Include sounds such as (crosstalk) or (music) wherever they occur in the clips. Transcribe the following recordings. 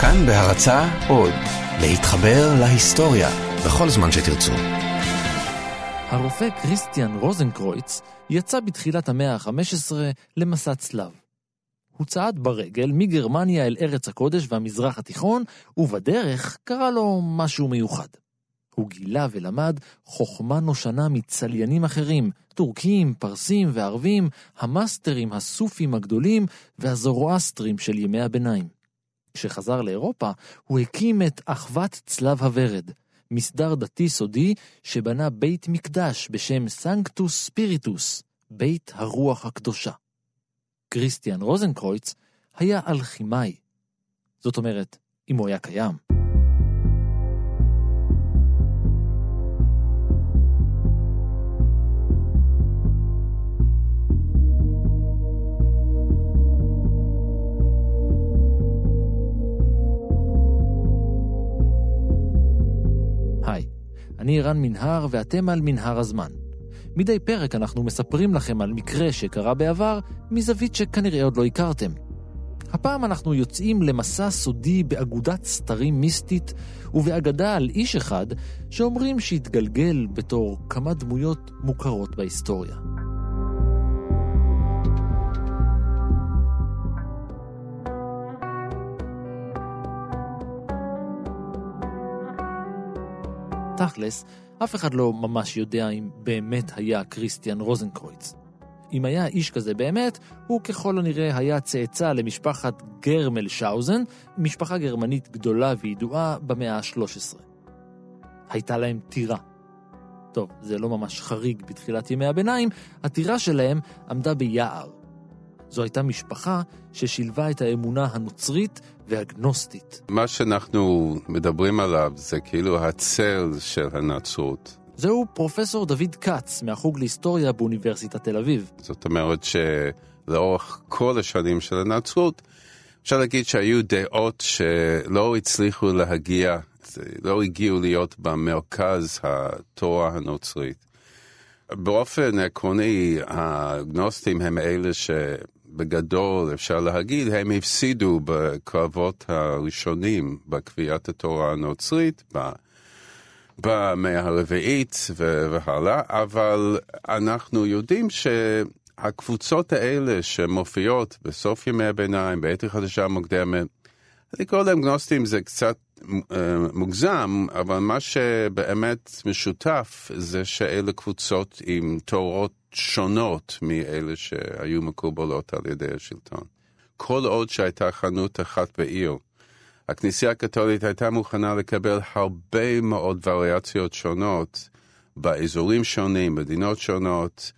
כאן בהרצה עוד, להתחבר להיסטוריה בכל זמן שתרצו. הרופא כריסטיאן רוזנקרויץ יצא בתחילת המאה ה-15 למסע צלב. הוא צעד ברגל מגרמניה אל ארץ הקודש והמזרח התיכון, ובדרך קרה לו משהו מיוחד. הוא גילה ולמד חוכמה נושנה מצליינים אחרים, טורקים, פרסים וערבים, המאסטרים הסופים הגדולים והזורואסטרים של ימי הביניים. כשחזר לאירופה, הוא הקים את אחוות צלב הוורד, מסדר דתי סודי שבנה בית מקדש בשם סנקטוס ספיריטוס, בית הרוח הקדושה. כריסטיאן רוזנקרויץ היה אלכימאי. זאת אומרת, אם הוא היה קיים. אני רן מנהר ואתם על מנהר הזמן. מדי פרק אנחנו מספרים לכם על מקרה שקרה בעבר מזווית שכנראה עוד לא הכרתם. הפעם אנחנו יוצאים למסע סודי באגודת סתרים מיסטית ובאגדה על איש אחד שאומרים שהתגלגל בתור כמה דמויות מוכרות בהיסטוריה. תכלס, אף אחד לא ממש יודע אם באמת היה כריסטיאן רוזנקרויץ. אם היה איש כזה באמת, הוא ככל הנראה היה צאצא למשפחת גרמל שאוזן, משפחה גרמנית גדולה וידועה במאה ה-13. הייתה להם טירה. טוב, זה לא ממש חריג בתחילת ימי הביניים, הטירה שלהם עמדה ביער. זו הייתה משפחה ששילבה את האמונה הנוצרית והגנוסטית. מה שאנחנו מדברים עליו זה כאילו הצל של הנצרות. זהו פרופסור דוד כץ מהחוג להיסטוריה באוניברסיטת תל אביב. זאת אומרת שלאורך כל השנים של הנצרות, אפשר להגיד שהיו דעות שלא הצליחו להגיע, לא הגיעו להיות במרכז התורה הנוצרית. באופן עקרוני, הגנוסטים הם אלה ש... בגדול אפשר להגיד, הם הפסידו בקרבות הראשונים בקביעת התורה הנוצרית, במאה הרביעית והלאה, אבל אנחנו יודעים שהקבוצות האלה שמופיעות בסוף ימי הביניים, בעת החדשה המוקדמת, קורא להם גנוסטים זה קצת אה, מוגזם, אבל מה שבאמת משותף זה שאלה קבוצות עם תורות שונות מאלה שהיו מקובלות על ידי השלטון. כל עוד שהייתה חנות אחת בעיר, הכנסייה הקתולית הייתה מוכנה לקבל הרבה מאוד וריאציות שונות באזורים שונים, מדינות שונות,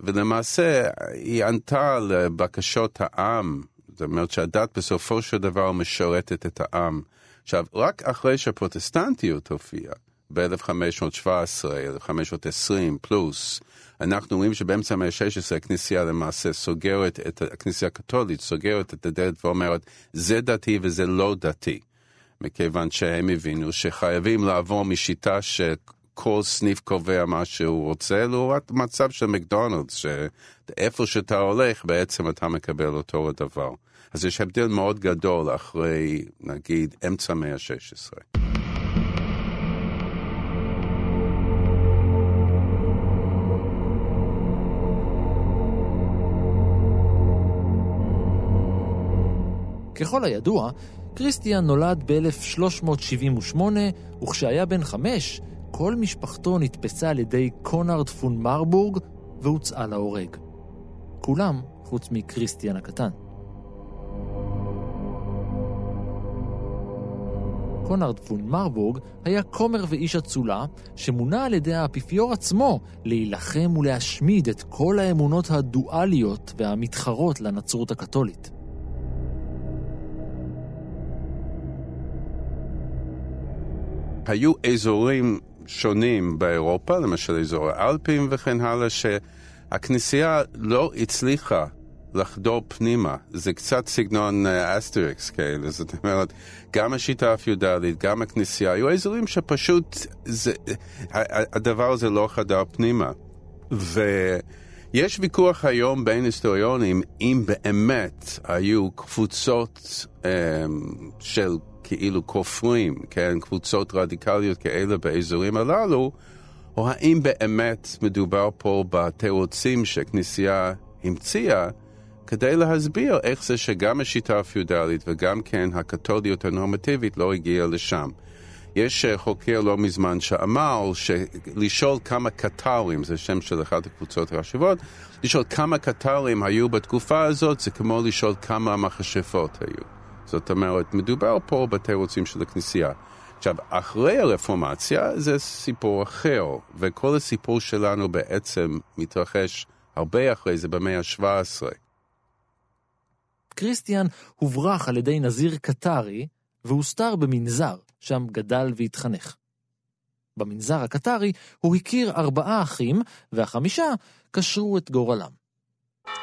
ולמעשה היא ענתה לבקשות העם, זאת אומרת שהדת בסופו של דבר משרתת את העם. עכשיו, רק אחרי שהפרוטסטנטיות הופיעה, ב-1517, 1520 פלוס, אנחנו רואים שבאמצע המאה ה-16 הכנסייה למעשה סוגרת, את, הכנסייה הקתולית סוגרת את הדלת ואומרת, זה דתי וזה לא דתי. מכיוון שהם הבינו שחייבים לעבור משיטה שכל סניף קובע מה שהוא רוצה, לעומת מצב של מקדונלדס, שאיפה שאתה הולך בעצם אתה מקבל אותו הדבר. אז יש הבדל מאוד גדול אחרי, נגיד, אמצע המאה ה-16. ככל הידוע, כריסטיאן נולד ב-1378, וכשהיה בן חמש, כל משפחתו נתפסה על ידי קונארד פון מרבורג והוצאה להורג. כולם חוץ מכריסטיאן הקטן. קונארד פון מרבורג היה כומר ואיש אצולה שמונה על ידי האפיפיור עצמו להילחם ולהשמיד את כל האמונות הדואליות והמתחרות לנצרות הקתולית. היו אזורים שונים באירופה, למשל אזור האלפים וכן הלאה, שהכנסייה לא הצליחה לחדור פנימה. זה קצת סגנון אסטריקס uh, כאלה, זאת אומרת, גם השיטה הפיודלית, גם הכנסייה, היו אזורים שפשוט זה, הדבר הזה לא חדר פנימה. ויש ויכוח היום בין היסטוריונים אם באמת היו קבוצות um, של כאילו כופרים, כן, קבוצות רדיקליות כאלה באזורים הללו, או האם באמת מדובר פה בתירוצים שכנסייה המציאה כדי להסביר איך זה שגם השיטה הפיודלית וגם כן הקתוליות הנורמטיבית לא הגיעה לשם. יש אה, חוקר לא מזמן שאמר שלשאול כמה קטרים, זה שם של אחת הקבוצות החשובות, לשאול כמה קטרים היו בתקופה הזאת זה כמו לשאול כמה מכשפות היו. זאת אומרת, מדובר פה בתירוצים של הכנסייה. עכשיו, אחרי הרפורמציה זה סיפור אחר, וכל הסיפור שלנו בעצם מתרחש הרבה אחרי זה, במאה ה-17. קריסטיאן הוברח על ידי נזיר קטרי והוסתר במנזר, שם גדל והתחנך. במנזר הקטרי הוא הכיר ארבעה אחים, והחמישה קשרו את גורלם.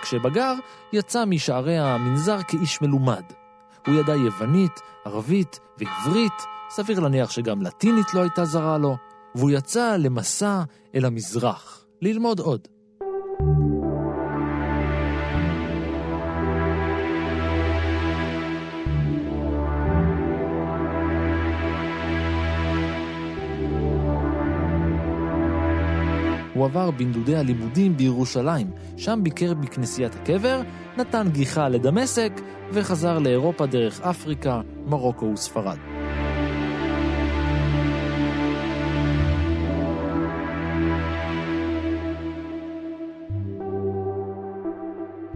כשבגר, יצא משערי המנזר כאיש מלומד. הוא ידע יוונית, ערבית ועברית, סביר להניח שגם לטינית לא הייתה זרה לו, והוא יצא למסע אל המזרח, ללמוד עוד. הוא עבר בנדודי הלימודים בירושלים, שם ביקר בכנסיית הקבר, נתן גיחה לדמשק וחזר לאירופה דרך אפריקה, מרוקו וספרד.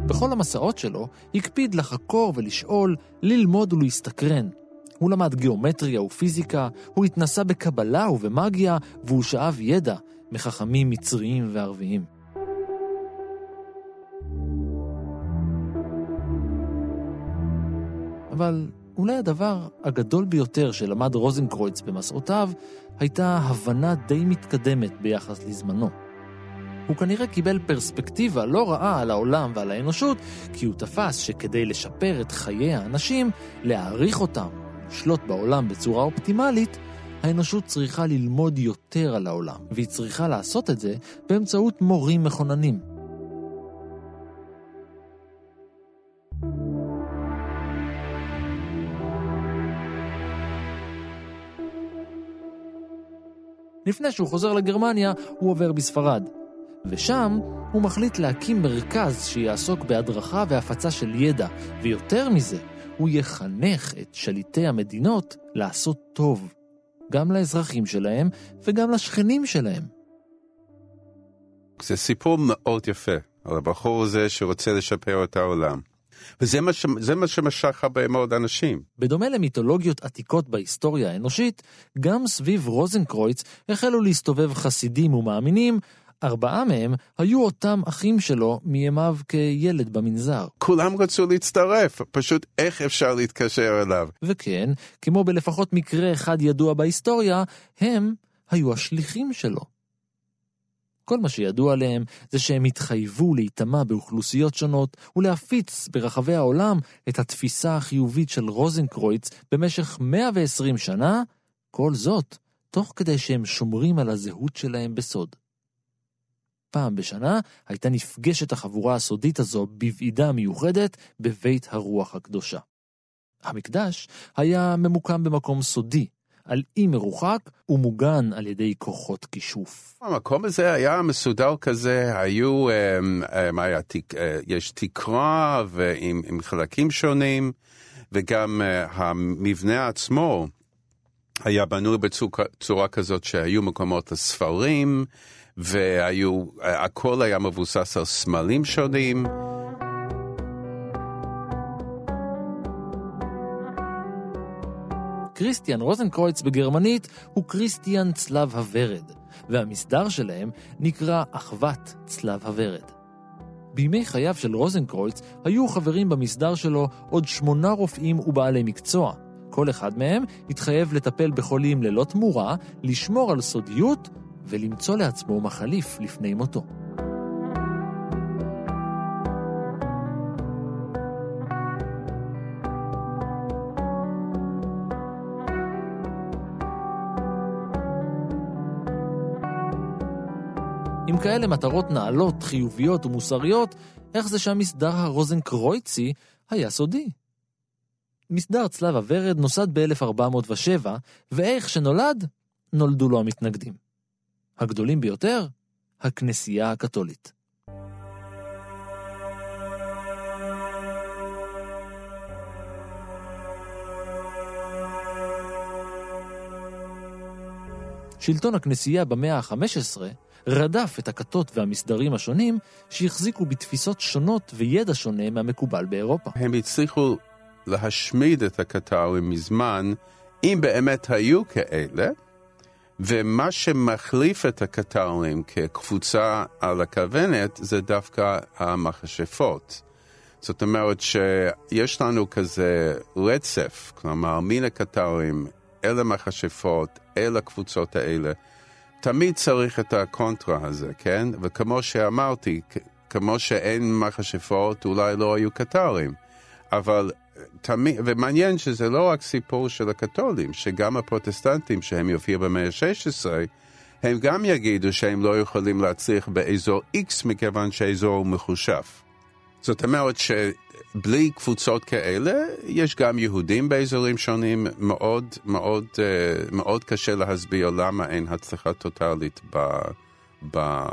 בכל המסעות שלו הקפיד לחקור ולשאול, ללמוד ולהסתקרן. הוא למד גיאומטריה ופיזיקה, הוא התנסה בקבלה ובמאגיה, והוא שאב ידע מחכמים מצריים וערביים. אבל אולי הדבר הגדול ביותר שלמד רוזנקרויץ במסעותיו הייתה הבנה די מתקדמת ביחס לזמנו. הוא כנראה קיבל פרספקטיבה לא רעה על העולם ועל האנושות, כי הוא תפס שכדי לשפר את חיי האנשים, להעריך אותם, לשלוט בעולם בצורה אופטימלית, האנושות צריכה ללמוד יותר על העולם, והיא צריכה לעשות את זה באמצעות מורים מכוננים. לפני שהוא חוזר לגרמניה, הוא עובר בספרד. ושם הוא מחליט להקים מרכז שיעסוק בהדרכה והפצה של ידע, ויותר מזה, הוא יחנך את שליטי המדינות לעשות טוב. גם לאזרחים שלהם וגם לשכנים שלהם. זה סיפור מאוד יפה על הבחור הזה שרוצה לשפר את העולם. וזה מה, ש... מה שמשך הרבה מאוד אנשים. בדומה למיתולוגיות עתיקות בהיסטוריה האנושית, גם סביב רוזנקרויץ החלו להסתובב חסידים ומאמינים ארבעה מהם היו אותם אחים שלו מימיו כילד במנזר. כולם רצו להצטרף, פשוט איך אפשר להתקשר אליו. וכן, כמו בלפחות מקרה אחד ידוע בהיסטוריה, הם היו השליחים שלו. כל מה שידוע עליהם זה שהם התחייבו להיטמע באוכלוסיות שונות ולהפיץ ברחבי העולם את התפיסה החיובית של רוזנקרויץ במשך 120 שנה, כל זאת תוך כדי שהם שומרים על הזהות שלהם בסוד. פעם בשנה הייתה נפגשת החבורה הסודית הזו בוועידה מיוחדת בבית הרוח הקדושה. המקדש היה ממוקם במקום סודי, על אי מרוחק ומוגן על ידי כוחות כישוף. המקום הזה היה מסודר כזה, היו, אמ, אמ, היה, אה, יש תקרה ועם, עם חלקים שונים, וגם אה, המבנה עצמו היה בנוי בצורה כזאת שהיו מקומות לספרים, והיו, הכל היה מבוסס על סמלים שונים. כריסטיאן רוזנקרויץ בגרמנית הוא כריסטיאן צלב הוורד, והמסדר שלהם נקרא אחוות צלב הוורד. בימי חייו של רוזנקרויץ היו חברים במסדר שלו עוד שמונה רופאים ובעלי מקצוע. כל אחד מהם התחייב לטפל בחולים ללא תמורה, לשמור על סודיות ולמצוא לעצמו מחליף לפני מותו. עם כאלה מטרות נעלות, חיוביות ומוסריות, איך זה שהמסדר הרוזנקרויצי היה סודי? מסדר צלב הוורד נוסד ב-1407, ואיך שנולד, נולדו לו המתנגדים. הגדולים ביותר, הכנסייה הקתולית. שלטון הכנסייה במאה ה-15 רדף את הכתות והמסדרים השונים שהחזיקו בתפיסות שונות וידע שונה מהמקובל באירופה. הם הצליחו להשמיד את הקטרים מזמן, אם באמת היו כאלה, ומה שמחליף את הקטרים כקבוצה על הכוונת זה דווקא המכשפות. זאת אומרת שיש לנו כזה רצף, כלומר מן הקטרים אל המכשפות, אל הקבוצות האלה. תמיד צריך את הקונטרה הזה, כן? וכמו שאמרתי, כמו שאין מכשפות, אולי לא היו קטרים. אבל תמיד, ומעניין שזה לא רק סיפור של הקתולים, שגם הפרוטסטנטים שהם יופיעו במאה ה-16, הם גם יגידו שהם לא יכולים להצליח באזור X מכיוון שהאזור הוא מחושב. זאת אומרת שבלי קבוצות כאלה, יש גם יהודים באזורים שונים, מאוד מאוד אה, מאוד קשה להסביר למה אין הצלחה טוטאלית ב, ב,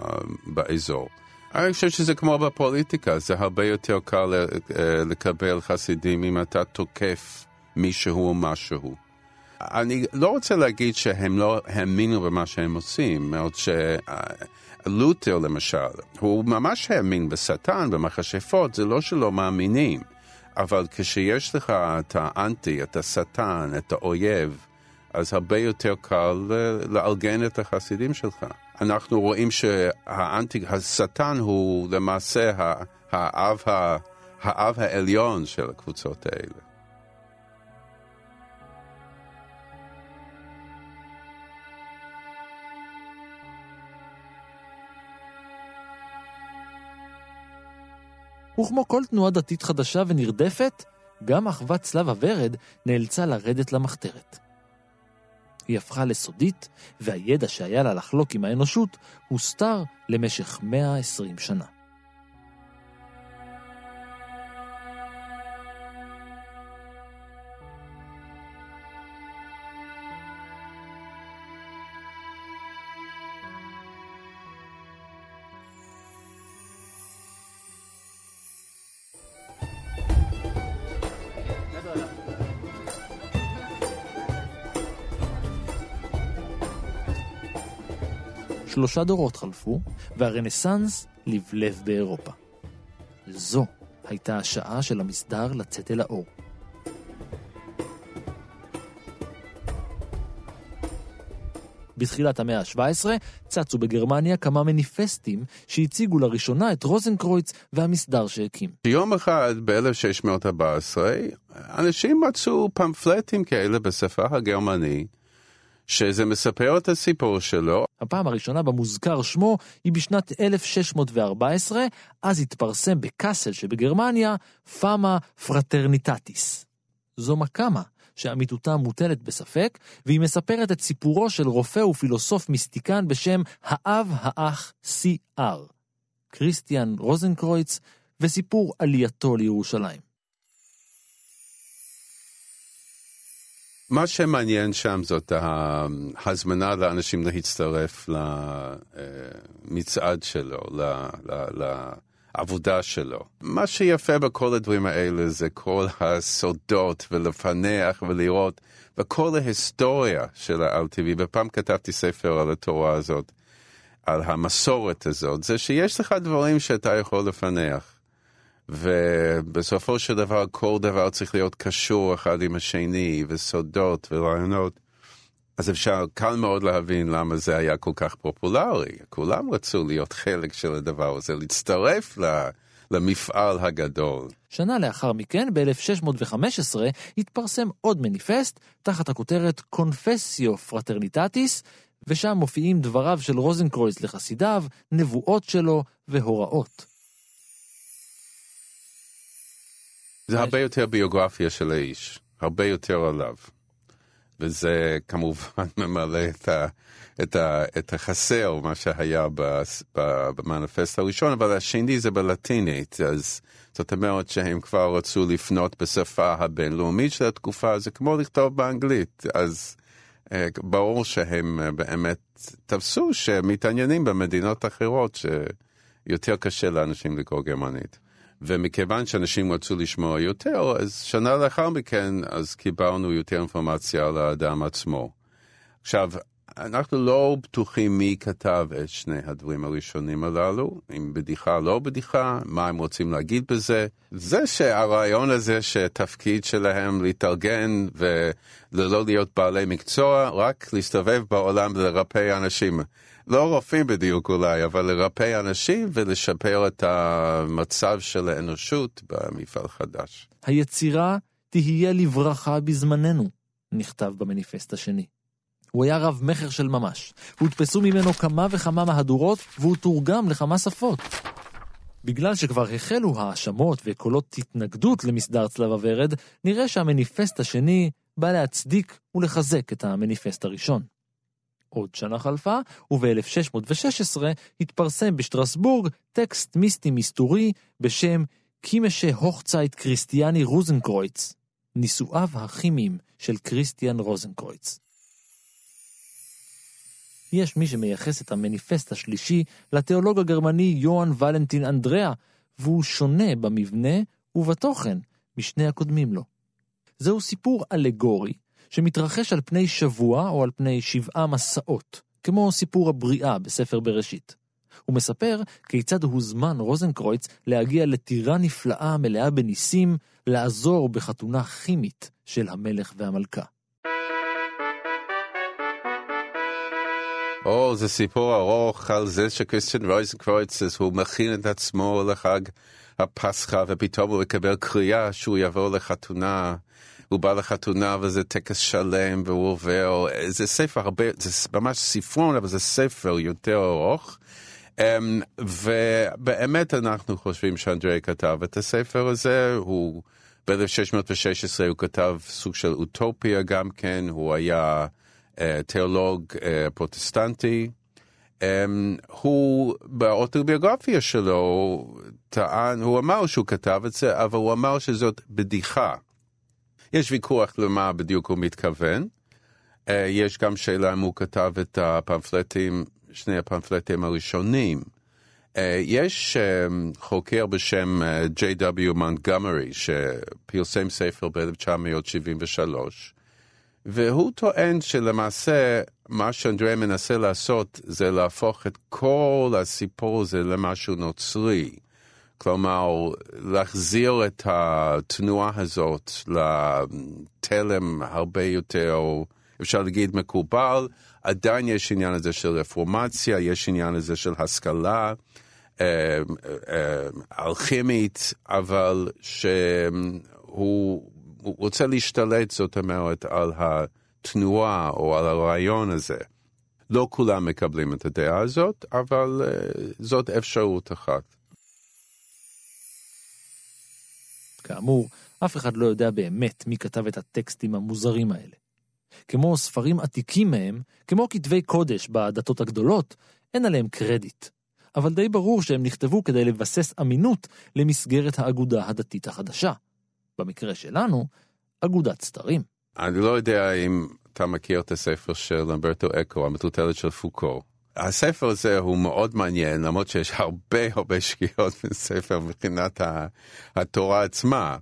באזור. אני חושב שזה כמו בפוליטיקה, זה הרבה יותר קל אה, לקבל חסידים אם אתה תוקף מישהו או משהו. אני לא רוצה להגיד שהם לא האמינו במה שהם עושים, מאוד שלותר למשל, הוא ממש האמין בשטן, במכשפות, זה לא שלא מאמינים, אבל כשיש לך את האנטי, את השטן, את האויב, אז הרבה יותר קל לארגן את החסידים שלך. אנחנו רואים שהאנטי, השטן הוא למעשה האב, האב העליון של הקבוצות האלה. וכמו כל תנועה דתית חדשה ונרדפת, גם אחוות צלב הוורד נאלצה לרדת למחתרת. היא הפכה לסודית, והידע שהיה לה לחלוק עם האנושות הוסתר למשך 120 שנה. שלושה דורות חלפו, והרנסאנס לבלב באירופה. זו הייתה השעה של המסדר לצאת אל האור. בתחילת המאה ה-17 צצו בגרמניה כמה מניפסטים שהציגו לראשונה את רוזנקרויץ והמסדר שהקים. יום אחד ב-1614 אנשים מצאו פמפלטים כאלה בשפה הגרמנית שזה מספר את הסיפור שלו. הפעם הראשונה בה מוזכר שמו היא בשנת 1614, אז התפרסם בקאסל שבגרמניה, Fama Fraternitatis. זו מקאמה, שאמיתותה מוטלת בספק, והיא מספרת את סיפורו של רופא ופילוסוף מיסטיקן בשם האב האח סי.אר, כריסטיאן רוזנקרויץ, וסיפור עלייתו לירושלים. מה שמעניין שם זאת ההזמנה לאנשים להצטרף למצעד שלו, לעבודה שלו. מה שיפה בכל הדברים האלה זה כל הסודות ולפענח ולראות, וכל ההיסטוריה של האל-טבעי. ופעם כתבתי ספר על התורה הזאת, על המסורת הזאת, זה שיש לך דברים שאתה יכול לפענח. ובסופו של דבר כל דבר צריך להיות קשור אחד עם השני, וסודות ורעיונות. אז אפשר קל מאוד להבין למה זה היה כל כך פופולרי. כולם רצו להיות חלק של הדבר הזה, להצטרף למפעל הגדול. שנה לאחר מכן, ב-1615, התפרסם עוד מניפסט תחת הכותרת Confessio Fraternitatis, ושם מופיעים דבריו של רוזנקרויז לחסידיו, נבואות שלו והוראות. זה הרבה יותר ביוגרפיה של האיש, הרבה יותר עליו. וזה כמובן (laughs) ממלא את, ה, את, ה, את החסר, מה שהיה במנפסט הראשון, אבל השני זה בלטינית, אז זאת אומרת שהם כבר רצו לפנות בשפה הבינלאומית של התקופה, זה כמו לכתוב באנגלית, אז אה, ברור שהם אה, באמת תפסו שמתעניינים במדינות אחרות שיותר קשה לאנשים לקרוא גרמנית. ומכיוון שאנשים רצו לשמוע יותר, אז שנה לאחר מכן, אז קיבלנו יותר אינפורמציה על האדם עצמו. עכשיו, אנחנו לא בטוחים מי כתב את שני הדברים הראשונים הללו, אם בדיחה או לא בדיחה, מה הם רוצים להגיד בזה. זה שהרעיון הזה שתפקיד שלהם להתארגן ולא להיות בעלי מקצוע, רק להסתובב בעולם ולרפא אנשים. לא רופאים בדיוק אולי, אבל לרפא אנשים ולשפר את המצב של האנושות במפעל חדש. היצירה תהיה לברכה בזמננו, נכתב במניפסט השני. הוא היה רב מכר של ממש. הודפסו ממנו כמה וכמה מהדורות, והוא תורגם לכמה שפות. בגלל שכבר החלו האשמות וקולות התנגדות למסדר צלב הוורד, נראה שהמניפסט השני בא להצדיק ולחזק את המניפסט הראשון. עוד שנה חלפה, וב-1616 התפרסם בשטרסבורג טקסט מיסטי מסתורי בשם קימשה הוכצייט קריסטיאני רוזנקרויץ, נישואיו הכימיים של קריסטיאן רוזנקרויץ. יש מי שמייחס את המניפסט השלישי לתיאולוג הגרמני יוהאן ולנטין אנדריאה, והוא שונה במבנה ובתוכן משני הקודמים לו. זהו סיפור אלגורי שמתרחש על פני שבוע או על פני שבעה מסעות, כמו סיפור הבריאה בספר בראשית. הוא מספר כיצד הוזמן רוזנקרויץ להגיע לטירה נפלאה מלאה בניסים, לעזור בחתונה כימית של המלך והמלכה. או, זה סיפור ארוך על זה שקריסטיאן רוזנקרויץ, הוא מכין את עצמו לחג הפסחא, ופתאום הוא מקבל קריאה שהוא יבוא לחתונה. הוא בא לחתונה וזה טקס שלם והוא עובר, זה ספר הרבה, זה ממש ספרון, אבל זה ספר יותר ארוך. Um, ובאמת אנחנו חושבים שאנדרי כתב את הספר הזה, הוא ב-1616 הוא כתב סוג של אוטופיה גם כן, הוא היה uh, תיאולוג uh, פרוטסטנטי. Um, הוא באוטוביוגרפיה שלו טען, הוא אמר שהוא כתב את זה, אבל הוא אמר שזאת בדיחה. יש ויכוח למה בדיוק הוא מתכוון. אה, יש גם שאלה אם הוא כתב את הפמפלטים, שני הפמפלטים הראשונים. אה, יש אה, חוקר בשם J.W. מונטגמרי שפרסם ספר ב-1973, והוא טוען שלמעשה מה שאנדריה מנסה לעשות זה להפוך את כל הסיפור הזה למשהו נוצרי. כלומר, להחזיר את התנועה הזאת לתלם הרבה יותר, אפשר להגיד, מקובל. עדיין יש עניין הזה של רפורמציה, יש עניין הזה של השכלה אה, אה, אלכימית, אבל שהוא רוצה להשתלט, זאת אומרת, על התנועה או על הרעיון הזה. לא כולם מקבלים את הדעה הזאת, אבל אה, זאת אפשרות אחת. כאמור, אף אחד לא יודע באמת מי כתב את הטקסטים המוזרים האלה. כמו ספרים עתיקים מהם, כמו כתבי קודש בדתות הגדולות, אין עליהם קרדיט. אבל די ברור שהם נכתבו כדי לבסס אמינות למסגרת האגודה הדתית החדשה. במקרה שלנו, אגודת סתרים. אני לא יודע אם אתה מכיר את הספר של למברטו אקו, המטוטלת של פוקו. הספר הזה הוא מאוד מעניין, למרות שיש הרבה הרבה שגיאות בספר מבחינת התורה עצמה.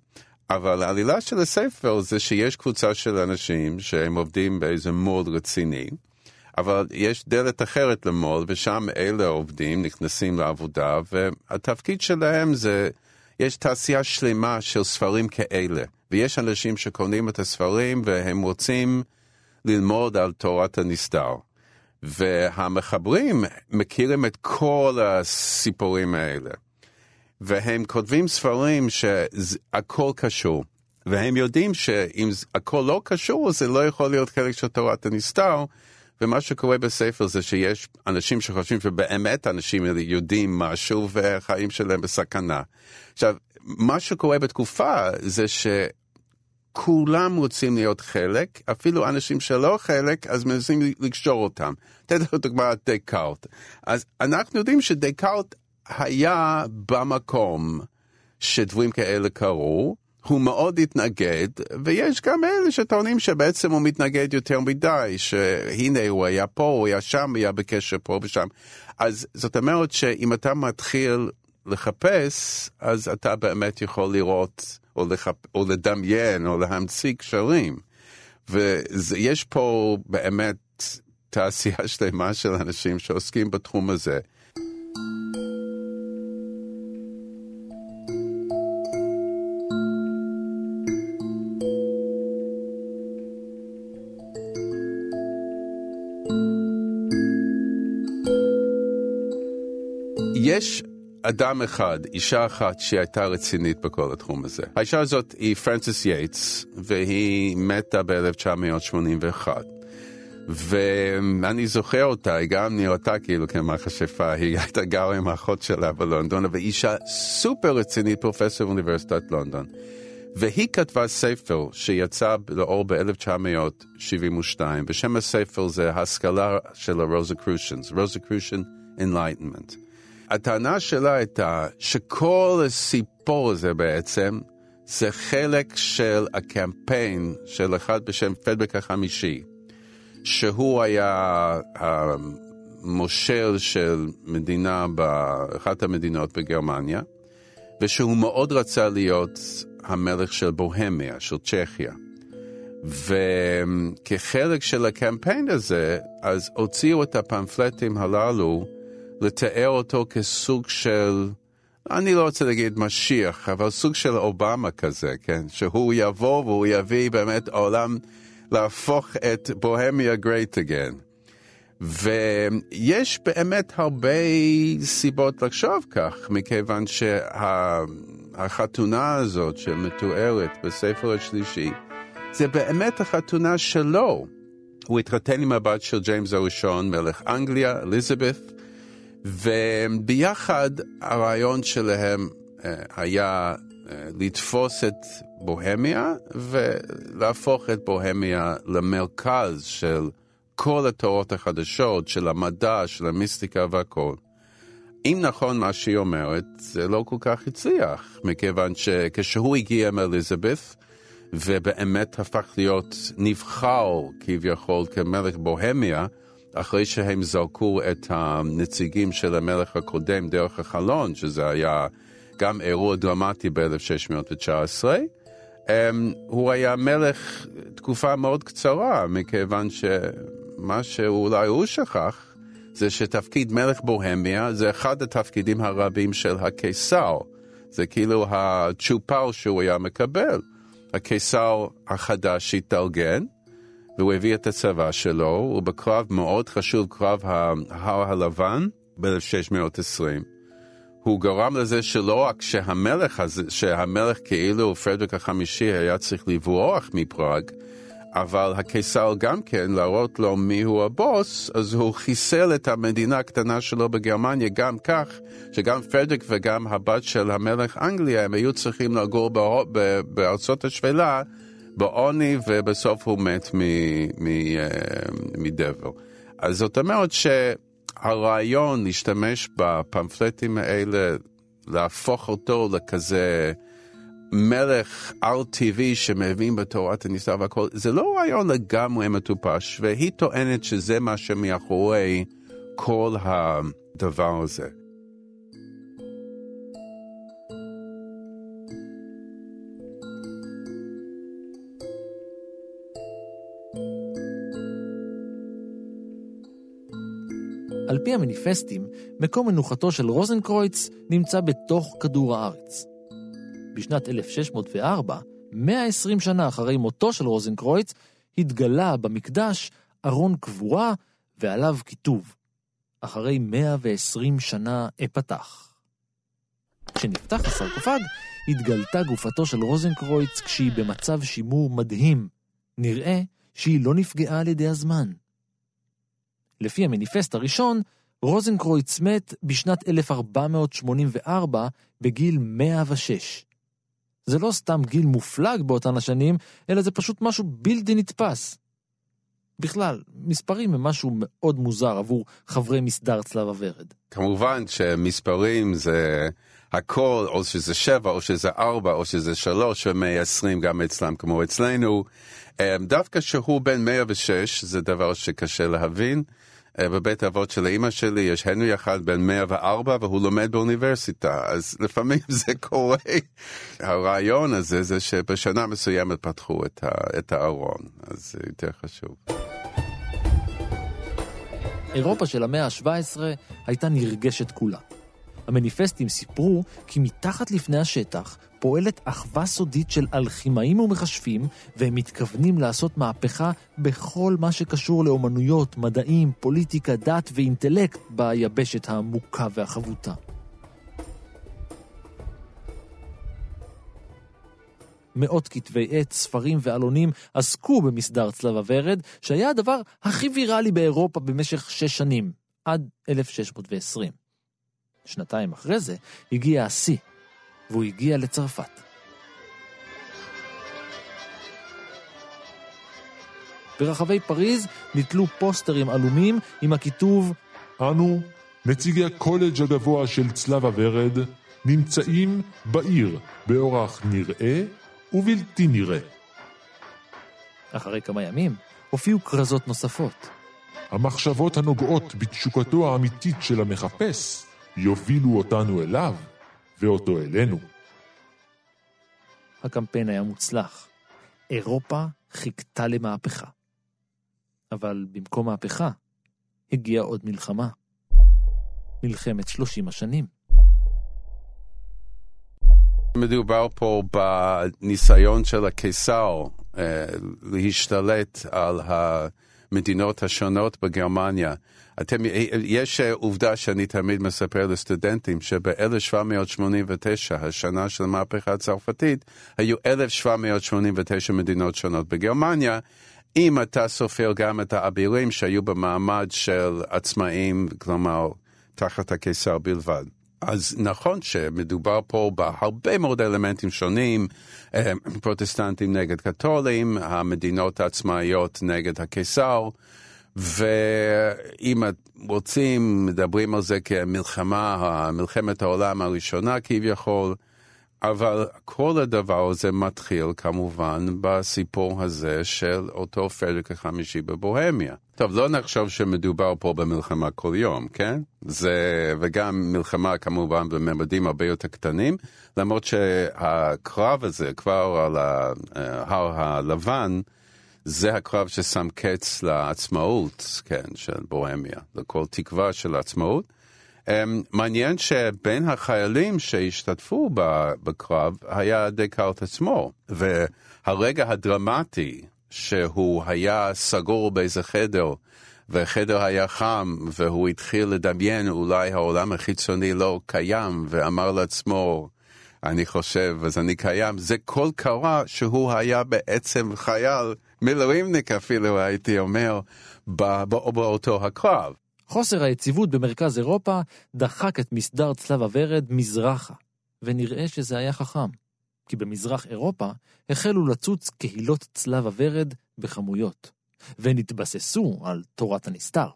אבל העלילה של הספר זה שיש קבוצה של אנשים שהם עובדים באיזה מוד רציני, אבל יש דלת אחרת למוד, ושם אלה עובדים, נכנסים לעבודה, והתפקיד שלהם זה, יש תעשייה שלמה של ספרים כאלה, ויש אנשים שקונים את הספרים והם רוצים ללמוד על תורת הנסתר. והמחברים מכירים את כל הסיפורים האלה. והם כותבים ספרים שהכל קשור. והם יודעים שאם הכל לא קשור, זה לא יכול להיות חלק של תורת הנסתר. ומה שקורה בספר זה שיש אנשים שחושבים שבאמת אנשים יודעים משהו והחיים שלהם בסכנה. עכשיו, מה שקורה בתקופה זה כולם רוצים להיות חלק, אפילו אנשים שלא חלק, אז מנסים לקשור אותם. אתן לך דוגמא דקארט. אז אנחנו יודעים שדקארט היה במקום שדברים כאלה קרו, הוא מאוד התנגד, ויש גם אלה שטוענים שבעצם הוא מתנגד יותר מדי, שהנה הוא היה פה, הוא היה שם, היה בקשר פה ושם. אז זאת אומרת שאם אתה מתחיל לחפש, אז אתה באמת יכול לראות, או, לחפ... או לדמיין, או להמציא קשרים. ויש פה באמת תעשייה שלמה של אנשים שעוסקים בתחום הזה. אדם אחד, אישה אחת שהייתה רצינית בכל התחום הזה. האישה הזאת היא פרנסיס יייטס, והיא מתה ב-1981. ואני זוכר אותה, היא גם נראתה כאילו כמכשפה, היא הייתה גרה עם האחות שלה בלונדון, אבל אישה סופר רצינית, פרופסור באוניברסיטת לונדון. והיא כתבה ספר שיצא לאור ב-1972, ושם הספר זה השכלה של הרוזקרושיאנס, רוזקרושיאן Enlightenment. הטענה שלה הייתה שכל הסיפור הזה בעצם זה חלק של הקמפיין של אחד בשם פדבק החמישי, שהוא היה המושל של מדינה באחת המדינות בגרמניה, ושהוא מאוד רצה להיות המלך של בוהמיה, של צ'כיה. וכחלק של הקמפיין הזה, אז הוציאו את הפמפלטים הללו לתאר אותו כסוג של, אני לא רוצה להגיד משיח, אבל סוג של אובמה כזה, כן? שהוא יבוא והוא יביא באמת עולם להפוך את בוהמיה great again. ויש באמת הרבה סיבות לחשוב כך, מכיוון שהחתונה הזאת שמתוארת בספר השלישי, זה באמת החתונה שלו. הוא התחתן עם הבת של ג'יימס הראשון, מלך אנגליה, אליזבת, וביחד הרעיון שלהם אה, היה אה, לתפוס את בוהמיה ולהפוך את בוהמיה למרכז של כל התורות החדשות, של המדע, של המיסטיקה והכל. אם נכון מה שהיא אומרת, זה לא כל כך הצליח, מכיוון שכשהוא הגיע מאליזבת, ובאמת הפך להיות נבחר כביכול כמלך בוהמיה, אחרי שהם זרקו את הנציגים של המלך הקודם דרך החלון, שזה היה גם אירוע דרמטי ב-1619, אמ, הוא היה מלך תקופה מאוד קצרה, מכיוון שמה שאולי הוא שכח, זה שתפקיד מלך בוהמיה זה אחד התפקידים הרבים של הקיסר. זה כאילו הצ'ופר שהוא היה מקבל. הקיסר החדש התארגן, והוא הביא את הצבא שלו, ובקרב מאוד חשוב, קרב ההר הלבן ב-1620, הוא גרם לזה שלא רק שהמלך, הזה, שהמלך כאילו פרדריק החמישי היה צריך לברוח מפראג, אבל הקיסר גם כן, להראות לו מי הוא הבוס, אז הוא חיסל את המדינה הקטנה שלו בגרמניה גם כך, שגם פרדריק וגם הבת של המלך אנגליה, הם היו צריכים לגור בארצות השפלה, בעוני, ובסוף הוא מת אה, מדבר. אז זאת אומרת שהרעיון להשתמש בפמפלטים האלה, להפוך אותו לכזה מלך על-טבעי שמבין בתורת הניסה והכל, זה לא רעיון לגמרי מטופש, והיא טוענת שזה מה שמאחורי כל הדבר הזה. על פי המניפסטים, מקום מנוחתו של רוזנקרויץ נמצא בתוך כדור הארץ. בשנת 1604, 120 שנה אחרי מותו של רוזנקרויץ, התגלה במקדש ארון קבורה ועליו כיתוב: אחרי 120 שנה אפתח. כשנפתח הסרקופג, התגלתה גופתו של רוזנקרויץ כשהיא במצב שימור מדהים. נראה שהיא לא נפגעה על ידי הזמן. לפי המניפסט הראשון, רוזנקרויץ מת בשנת 1484 בגיל 106. זה לא סתם גיל מופלג באותן השנים, אלא זה פשוט משהו בלתי נתפס. בכלל, מספרים הם משהו מאוד מוזר עבור חברי מסדר צלב הוורד. כמובן שמספרים זה הכל, או שזה שבע, או שזה ארבע, או שזה שלוש, ומאה עשרים גם אצלם כמו אצלנו. אה, דווקא שהוא בן מאה ושש, זה דבר שקשה להבין. אה, בבית האבות של אימא שלי יש הנרי אחד בן 104 והוא לומד באוניברסיטה, אז לפעמים (laughs) זה קורה. הרעיון הזה זה שבשנה מסוימת פתחו את, ה, את הארון, אז זה יותר חשוב. אירופה של המאה ה-17 הייתה נרגשת כולה. המניפסטים סיפרו כי מתחת לפני השטח פועלת אחווה סודית של אלכימאים ומכשפים, והם מתכוונים לעשות מהפכה בכל מה שקשור לאומנויות, מדעים, פוליטיקה, דת ואינטלקט ביבשת העמוקה והחבוטה. מאות כתבי עת, ספרים ועלונים עסקו במסדר צלב הוורד, שהיה הדבר הכי ויראלי באירופה במשך שש שנים, עד 1620. שנתיים אחרי זה הגיע השיא, והוא הגיע לצרפת. ברחבי פריז נתלו פוסטרים עלומים עם הכיתוב אנו, נציגי הקולג' הגבוה של צלב הוורד, נמצאים בעיר באורח נראה ובלתי נראה. אחרי כמה ימים הופיעו כרזות נוספות. המחשבות הנוגעות בתשוקתו האמיתית של המחפש יובילו אותנו אליו ואותו אלינו. הקמפיין היה מוצלח. אירופה חיכתה למהפכה. אבל במקום מהפכה, הגיעה עוד מלחמה. מלחמת שלושים השנים. מדובר פה בניסיון של הקיסר אה, להשתלט על המדינות השונות בגרמניה. אתם, יש עובדה שאני תמיד מספר לסטודנטים שב-1789, השנה של המהפכה הצרפתית, היו 1789 מדינות שונות בגרמניה, אם אתה סופר גם את האבירים שהיו במעמד של עצמאים, כלומר, תחת הקיסר בלבד. אז נכון שמדובר פה בהרבה מאוד אלמנטים שונים, אה, פרוטסטנטים נגד קתולים, המדינות העצמאיות נגד הקיסר, ואם רוצים, מדברים על זה כמלחמה, מלחמת העולם הראשונה כביכול, אבל כל הדבר הזה מתחיל כמובן בסיפור הזה של אותו פרק החמישי בבוהמיה. טוב, לא נחשוב שמדובר פה במלחמה כל יום, כן? זה, וגם מלחמה כמובן בממדים הרבה יותר קטנים, למרות שהקרב הזה כבר על ההר הלבן, זה הקרב ששם קץ לעצמאות, כן, של בוהמיה, לכל תקווה של עצמאות. Um, מעניין שבין החיילים שהשתתפו בקרב היה דקארט עצמו, והרגע הדרמטי שהוא היה סגור באיזה חדר, והחדר היה חם, והוא התחיל לדמיין אולי העולם החיצוני לא קיים, ואמר לעצמו, אני חושב, אז אני קיים, זה כל קרה שהוא היה בעצם חייל, מילואימניק אפילו הייתי אומר, באותו הקרב. חוסר היציבות במרכז אירופה דחק את מסדר צלב הוורד מזרחה, ונראה שזה היה חכם, כי במזרח אירופה החלו לצוץ קהילות צלב הוורד בכמויות, ונתבססו על תורת הנסתר.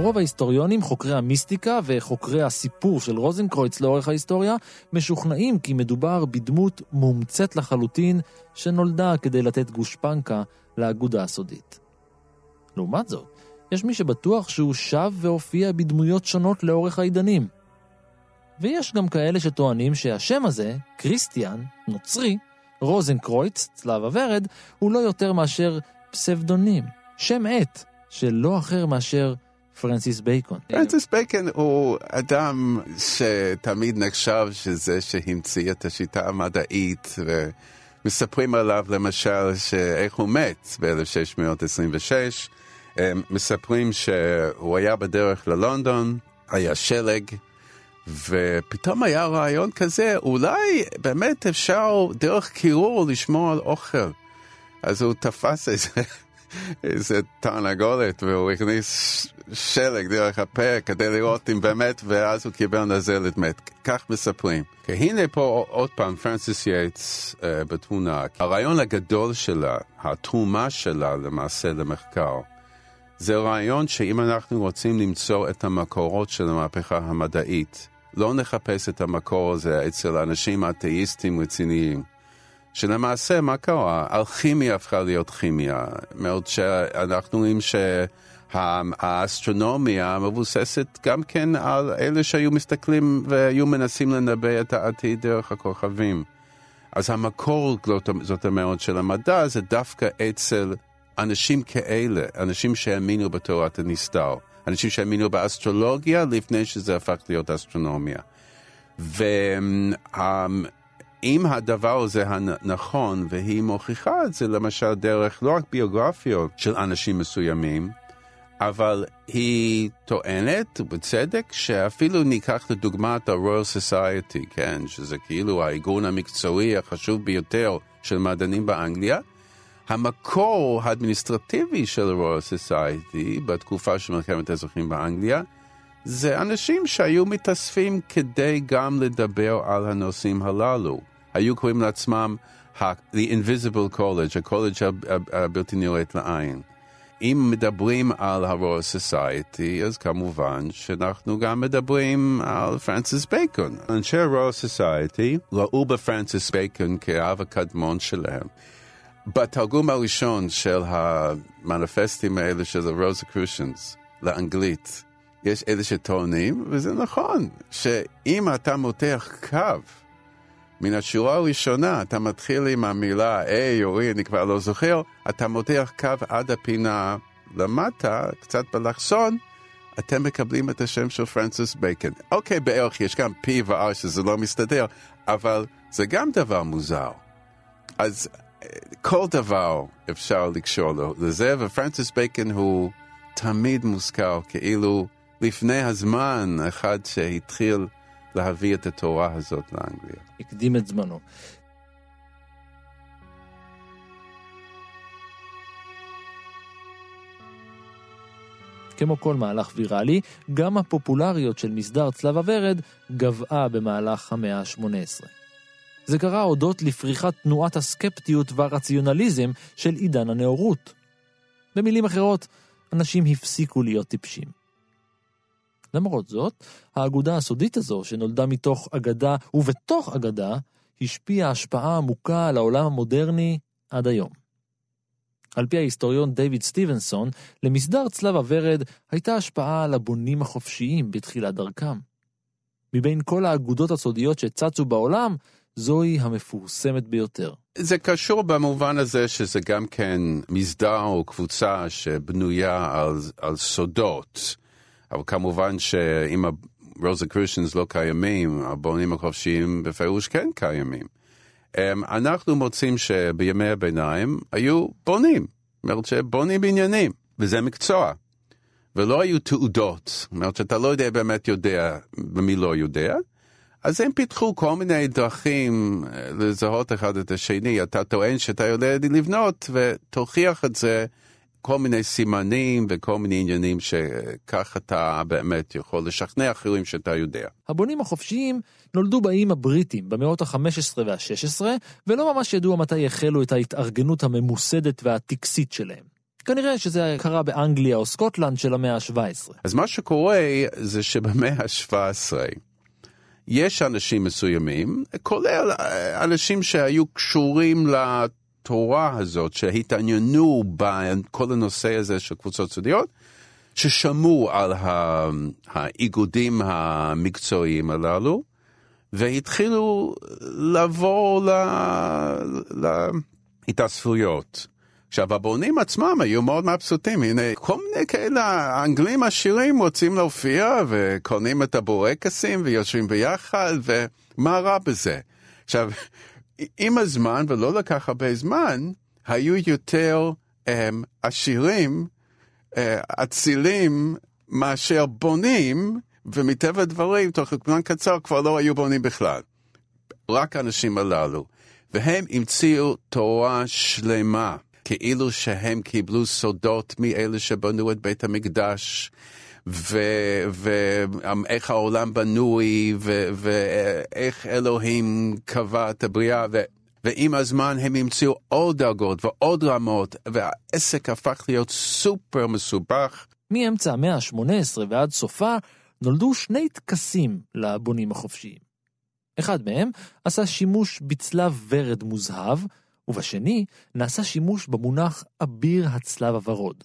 רוב ההיסטוריונים, חוקרי המיסטיקה וחוקרי הסיפור של רוזנקרויץ לאורך ההיסטוריה, משוכנעים כי מדובר בדמות מומצאת לחלוטין שנולדה כדי לתת גושפנקה לאגודה הסודית. לעומת זאת, יש מי שבטוח שהוא שב והופיע בדמויות שונות לאורך העידנים. ויש גם כאלה שטוענים שהשם הזה, קריסטיאן, נוצרי, רוזנקרויץ, צלב הוורד, הוא לא יותר מאשר פסבדונים, שם עט, של לא אחר מאשר פרנסיס בייקון. פרנסיס בייקון הוא אדם שתמיד נחשב שזה שהמציא את השיטה המדעית, ומספרים עליו למשל שאיך הוא מת ב-1626. מספרים שהוא היה בדרך ללונדון, היה שלג, ופתאום היה רעיון כזה, אולי באמת אפשר דרך קירור לשמור על אוכל. אז הוא תפס איזה, איזה תרנגולת והוא הכניס שלג דרך הפה כדי לראות אם באמת, ואז הוא קיבל נזלת מת. כך מספרים. הנה פה עוד פעם פרנסיס יייטס uh, בתמונה. הרעיון הגדול שלה, התרומה שלה למעשה למחקר, זה רעיון שאם אנחנו רוצים למצוא את המקורות של המהפכה המדעית, לא נחפש את המקור הזה אצל אנשים אתאיסטים רציניים. שלמעשה, מה קרה? אלכימיה הפכה להיות כימיה. מאוד שאנחנו רואים שהאסטרונומיה מבוססת גם כן על אלה שהיו מסתכלים והיו מנסים לנבא את העתיד דרך הכוכבים. אז המקור, זאת אומרת, של המדע זה דווקא אצל אנשים כאלה, אנשים שהאמינו בתורת הנסתר. אנשים שהאמינו באסטרולוגיה לפני שזה הפך להיות אסטרונומיה. ואם הדבר הזה הנכון, והיא מוכיחה את זה למשל דרך לא רק ביוגרפיות של אנשים מסוימים, אבל היא טוענת, בצדק, שאפילו ניקח לדוגמה את ה-Royal Society, כן, שזה כאילו הארגון המקצועי החשוב ביותר של מדענים באנגליה, המקור האדמיניסטרטיבי של ה-Royal Society בתקופה של מלחמת האזרחים באנגליה זה אנשים שהיו מתאספים כדי גם לדבר על הנושאים הללו. היו קוראים לעצמם The Invisible College, הקולג' הבלתי נראית לעין. אם מדברים על ה-Royal Society, אז כמובן שאנחנו גם מדברים על פרנסיס בייקון. אנשי ה-Royal Society ראו בפרנסיס בייקון כאב הקדמון שלהם. בתרגום הראשון של המניפסטים האלה של ה-Rosicrucians לאנגלית, יש אלה שטוענים, וזה נכון, שאם אתה מותח קו מן השורה הראשונה, אתה מתחיל עם המילה היי, אורי, אני כבר לא זוכר, אתה מותח קו עד הפינה למטה, קצת באלכסון, אתם מקבלים את השם של פרנסיס בייקון. אוקיי, בערך יש גם P ו-R שזה לא מסתדר, אבל זה גם דבר מוזר. אז כל דבר אפשר לקשור לו לזה, ופרנסיס בייקון הוא תמיד מוזכר כאילו לפני הזמן אחד שהתחיל להביא את התורה הזאת לאנגליה. הקדים את זמנו. כמו כל מהלך ויראלי, גם הפופולריות של מסדר צלב הוורד גבעה במהלך המאה ה-18. זה קרה הודות לפריחת תנועת הסקפטיות והרציונליזם של עידן הנאורות. במילים אחרות, אנשים הפסיקו להיות טיפשים. למרות זאת, האגודה הסודית הזו, שנולדה מתוך אגדה ובתוך אגדה, השפיעה השפעה עמוקה על העולם המודרני עד היום. על פי ההיסטוריון דיוויד סטיבנסון, למסדר צלב הוורד הייתה השפעה על הבונים החופשיים בתחילת דרכם. מבין כל האגודות הסודיות שצצו בעולם, זוהי המפורסמת ביותר. זה קשור במובן הזה שזה גם כן מסדר או קבוצה שבנויה על, על סודות. אבל כמובן שאם הרוזקרישנס לא קיימים, הבונים החופשיים בפירוש כן קיימים. אמ, אנחנו מוצאים שבימי הביניים היו בונים, זאת אומרת שבונים בניינים, וזה מקצוע. ולא היו תעודות, זאת אומרת שאתה לא יודע באמת יודע ומי לא יודע, אז הם פיתחו כל מיני דרכים אה, לזהות אחד את השני. אתה טוען שאתה יודע לבנות ותוכיח את זה כל מיני סימנים וכל מיני עניינים שכך אתה באמת יכול לשכנע אחרים שאתה יודע. הבונים החופשיים נולדו באיים הבריטים במאות ה-15 וה-16, ולא ממש ידוע מתי החלו את ההתארגנות הממוסדת והטקסית שלהם. כנראה שזה קרה באנגליה או סקוטלנד של המאה ה-17. אז מה שקורה זה שבמאה ה-17 יש אנשים מסוימים, כולל אה, אנשים שהיו קשורים לתורה הזאת, שהתעניינו בכל הנושא הזה של קבוצות סודיות, ששמעו על האיגודים המקצועיים הללו, והתחילו לבוא להתאספויות. עכשיו, הבונים עצמם היו מאוד מבסוטים, הנה, כל מיני כאלה האנגלים עשירים רוצים להופיע וקונים את הבורקסים ויושבים ביחד, ומה רע בזה? עכשיו, עם הזמן, ולא לקח הרבה זמן, היו יותר הם, עשירים, אה, אצילים, מאשר בונים, ומטבע הדברים, תוך זמן קצר כבר לא היו בונים בכלל. רק האנשים הללו. והם המציאו תורה שלמה, כאילו שהם קיבלו סודות מאלה שבנו את בית המקדש, ואיך העולם בנוי, ואיך אלוהים קבע את הבריאה, ו... ועם הזמן הם המציאו עוד דרגות ועוד רמות, והעסק הפך להיות סופר מסובך. מאמצע המאה ה-18 ועד סופה נולדו שני טקסים לבונים החופשיים. אחד מהם עשה שימוש בצלב ורד מוזהב, ובשני נעשה שימוש במונח אביר הצלב הוורוד.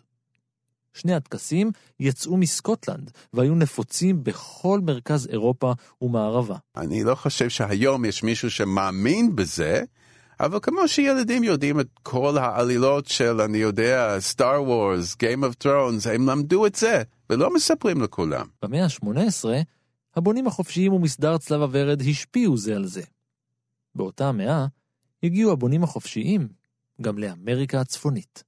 שני הטקסים יצאו מסקוטלנד והיו נפוצים בכל מרכז אירופה ומערבה. אני לא חושב שהיום יש מישהו שמאמין בזה, אבל כמו שילדים יודעים את כל העלילות של, אני יודע, סטאר וורס, Game of Thrones, הם למדו את זה, ולא מספרים לכולם. במאה ה-18, הבונים החופשיים ומסדר צלב הוורד השפיעו זה על זה. באותה המאה הגיעו הבונים החופשיים גם לאמריקה הצפונית.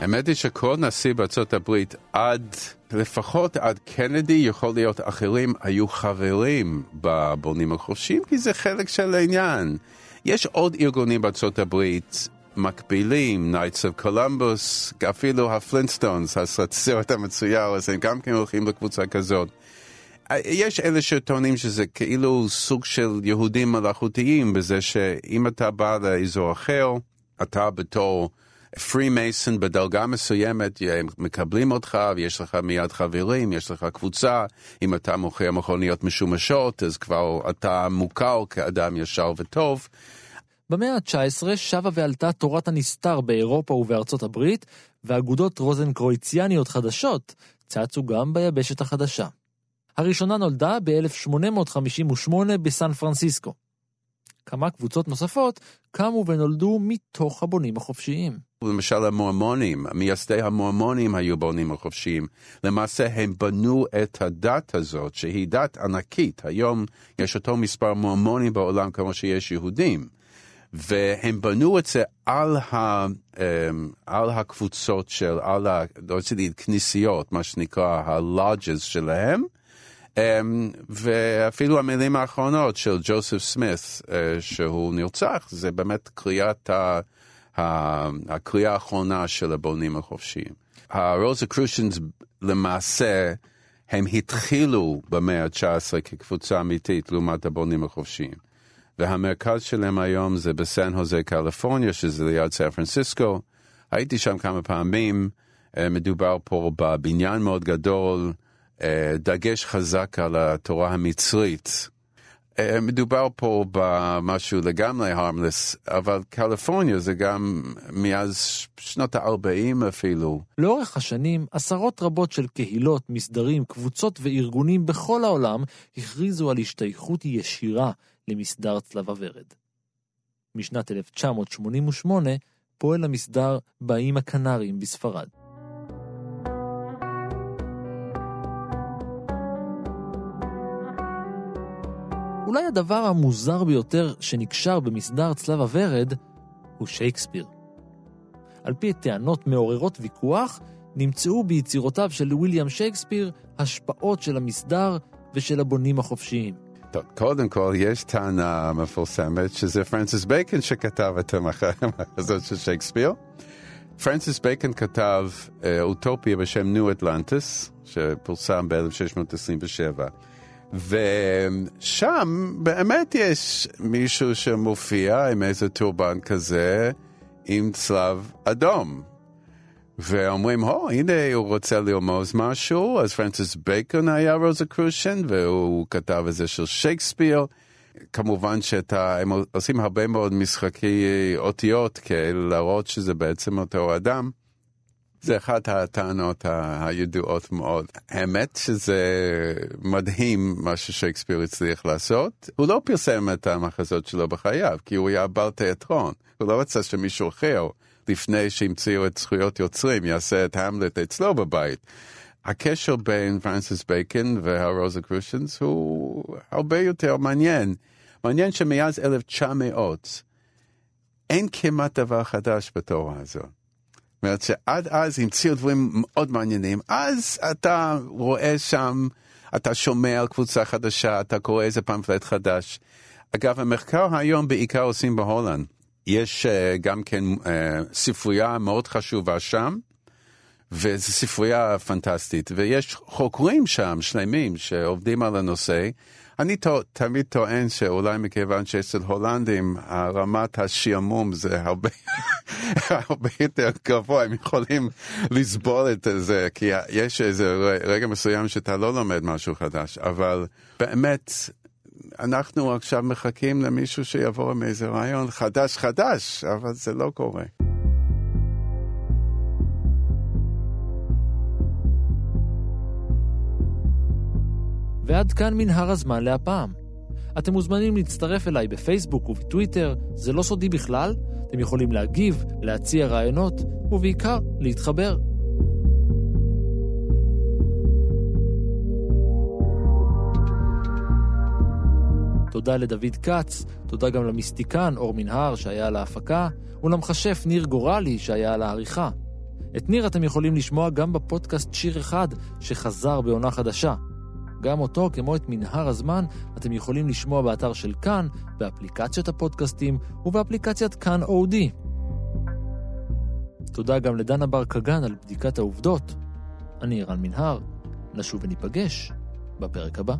האמת היא שכל נשיא בארצות הברית, עד, לפחות עד קנדי, יכול להיות אחרים, היו חברים בבונים החופשיים, כי זה חלק של העניין. יש עוד ארגונים בארצות הברית מקבילים, Knights of Columbus, אפילו ה Flintstones, הסרט המצויר הזה, הם גם כן הולכים לקבוצה כזאת. יש אלה שטוענים שזה כאילו סוג של יהודים מלאכותיים, בזה שאם אתה בא לאזור אחר, אתה בתור פרי מייסון בדרגה מסוימת, מקבלים אותך ויש לך מיד חברים, יש לך קבוצה, אם אתה מוכר מכוניות משומשות, אז כבר אתה מוכר כאדם ישר וטוב. במאה ה-19 שבה ועלתה תורת הנסתר באירופה ובארצות הברית, ואגודות רוזנקרויציאניות חדשות צצו גם ביבשת החדשה. הראשונה נולדה ב-1858 בסן פרנסיסקו. כמה קבוצות נוספות קמו ונולדו מתוך הבונים החופשיים. למשל המורמונים, מייסדי המורמונים היו בונים החופשיים. למעשה הם בנו את הדת הזאת, שהיא דת ענקית. היום יש אותו מספר מורמונים בעולם כמו שיש יהודים. והם בנו את זה על, ה, אמ, על הקבוצות של, על ה... לא רוצה להגיד כנסיות, מה שנקרא ה-lodges שלהם. אמ, ואפילו המילים האחרונות של ג'וסף סמית, אה, שהוא נרצח, זה באמת קריאת ה... הקריאה האחרונה של הבונים החופשיים. הרוזה קרושיאנס למעשה, הם התחילו במאה ה-19 כקבוצה אמיתית לעומת הבונים החופשיים. והמרכז שלהם היום זה בסן הוזה, קליפורניה, שזה ליד סן פרנסיסקו. הייתי שם כמה פעמים, אה, מדובר פה בבניין מאוד גדול, אה, דגש חזק על התורה המצרית. אה, מדובר פה במשהו לגמרי הרמלס, אבל קליפורניה זה גם מאז שנות ה-40 אפילו. לאורך השנים, עשרות רבות של קהילות, מסדרים, קבוצות וארגונים בכל העולם הכריזו על השתייכות ישירה למסדר צלב הוורד. משנת 1988 פועל המסדר באיים הקנריים בספרד. אולי הדבר המוזר ביותר שנקשר במסדר צלב הוורד הוא שייקספיר. על פי טענות מעוררות ויכוח, נמצאו ביצירותיו של ויליאם שייקספיר השפעות של המסדר ושל הבונים החופשיים. טוב, קודם כל, יש טענה מפורסמת שזה פרנסיס בייקון שכתב את המחזות של שייקספיר. פרנסיס בייקון כתב אה, אוטופיה בשם New Atlantis, שפורסם ב-1627. ושם באמת יש מישהו שמופיע עם איזה טורבן כזה, עם צלב אדום. ואומרים, הו, הנה הוא רוצה לרמוז משהו, אז פרנסיס בייקון היה רוזה קרושן, והוא כתב איזה של שייקספיר. כמובן שהם עושים הרבה מאוד משחקי אותיות כאלה להראות שזה בעצם אותו אדם. זה אחת הטענות הידועות מאוד. האמת שזה מדהים מה ששייקספיר הצליח לעשות. הוא לא פרסם את המחזות שלו בחייו, כי הוא היה בעל תיאטרון. הוא לא רצה שמישהו אחר, לפני שהמציאו את זכויות יוצרים, יעשה את המלט אצלו בבית. הקשר בין פרנסיס בייקן וה Rosicrucians הוא הרבה יותר מעניין. מעניין שמאז 1900 אין כמעט דבר חדש בתורה הזאת. אומרת שעד אז המציאו דברים מאוד מעניינים, אז אתה רואה שם, אתה שומע על קבוצה חדשה, אתה קורא איזה פמפלט חדש. אגב, המחקר היום בעיקר עושים בהולנד. יש uh, גם כן uh, ספרייה מאוד חשובה שם, וזו ספרייה פנטסטית, ויש חוקרים שם שלמים שעובדים על הנושא. אני תמיד טוען שאולי מכיוון שאצל הולנדים רמת השעמום זה הרבה, (laughs) הרבה יותר גבוה, הם יכולים לסבול את זה, כי יש איזה רגע מסוים שאתה לא לומד משהו חדש, אבל באמת, אנחנו עכשיו מחכים למישהו שיבוא עם איזה רעיון חדש חדש, אבל זה לא קורה. ועד כאן מנהר הזמן להפעם. אתם מוזמנים להצטרף אליי בפייסבוק ובטוויטר, זה לא סודי בכלל, אתם יכולים להגיב, להציע רעיונות, ובעיקר להתחבר. תודה לדוד כץ, תודה גם למיסטיקן אור מנהר שהיה על ההפקה, ולמכשף ניר גורלי שהיה על העריכה. את ניר אתם יכולים לשמוע גם בפודקאסט שיר אחד שחזר בעונה חדשה. גם אותו, כמו את מנהר הזמן, אתם יכולים לשמוע באתר של כאן, באפליקציית הפודקאסטים ובאפליקציית כאן אודי. תודה גם לדנה בר קגן על בדיקת העובדות. אני רן מנהר, נשוב וניפגש בפרק הבא.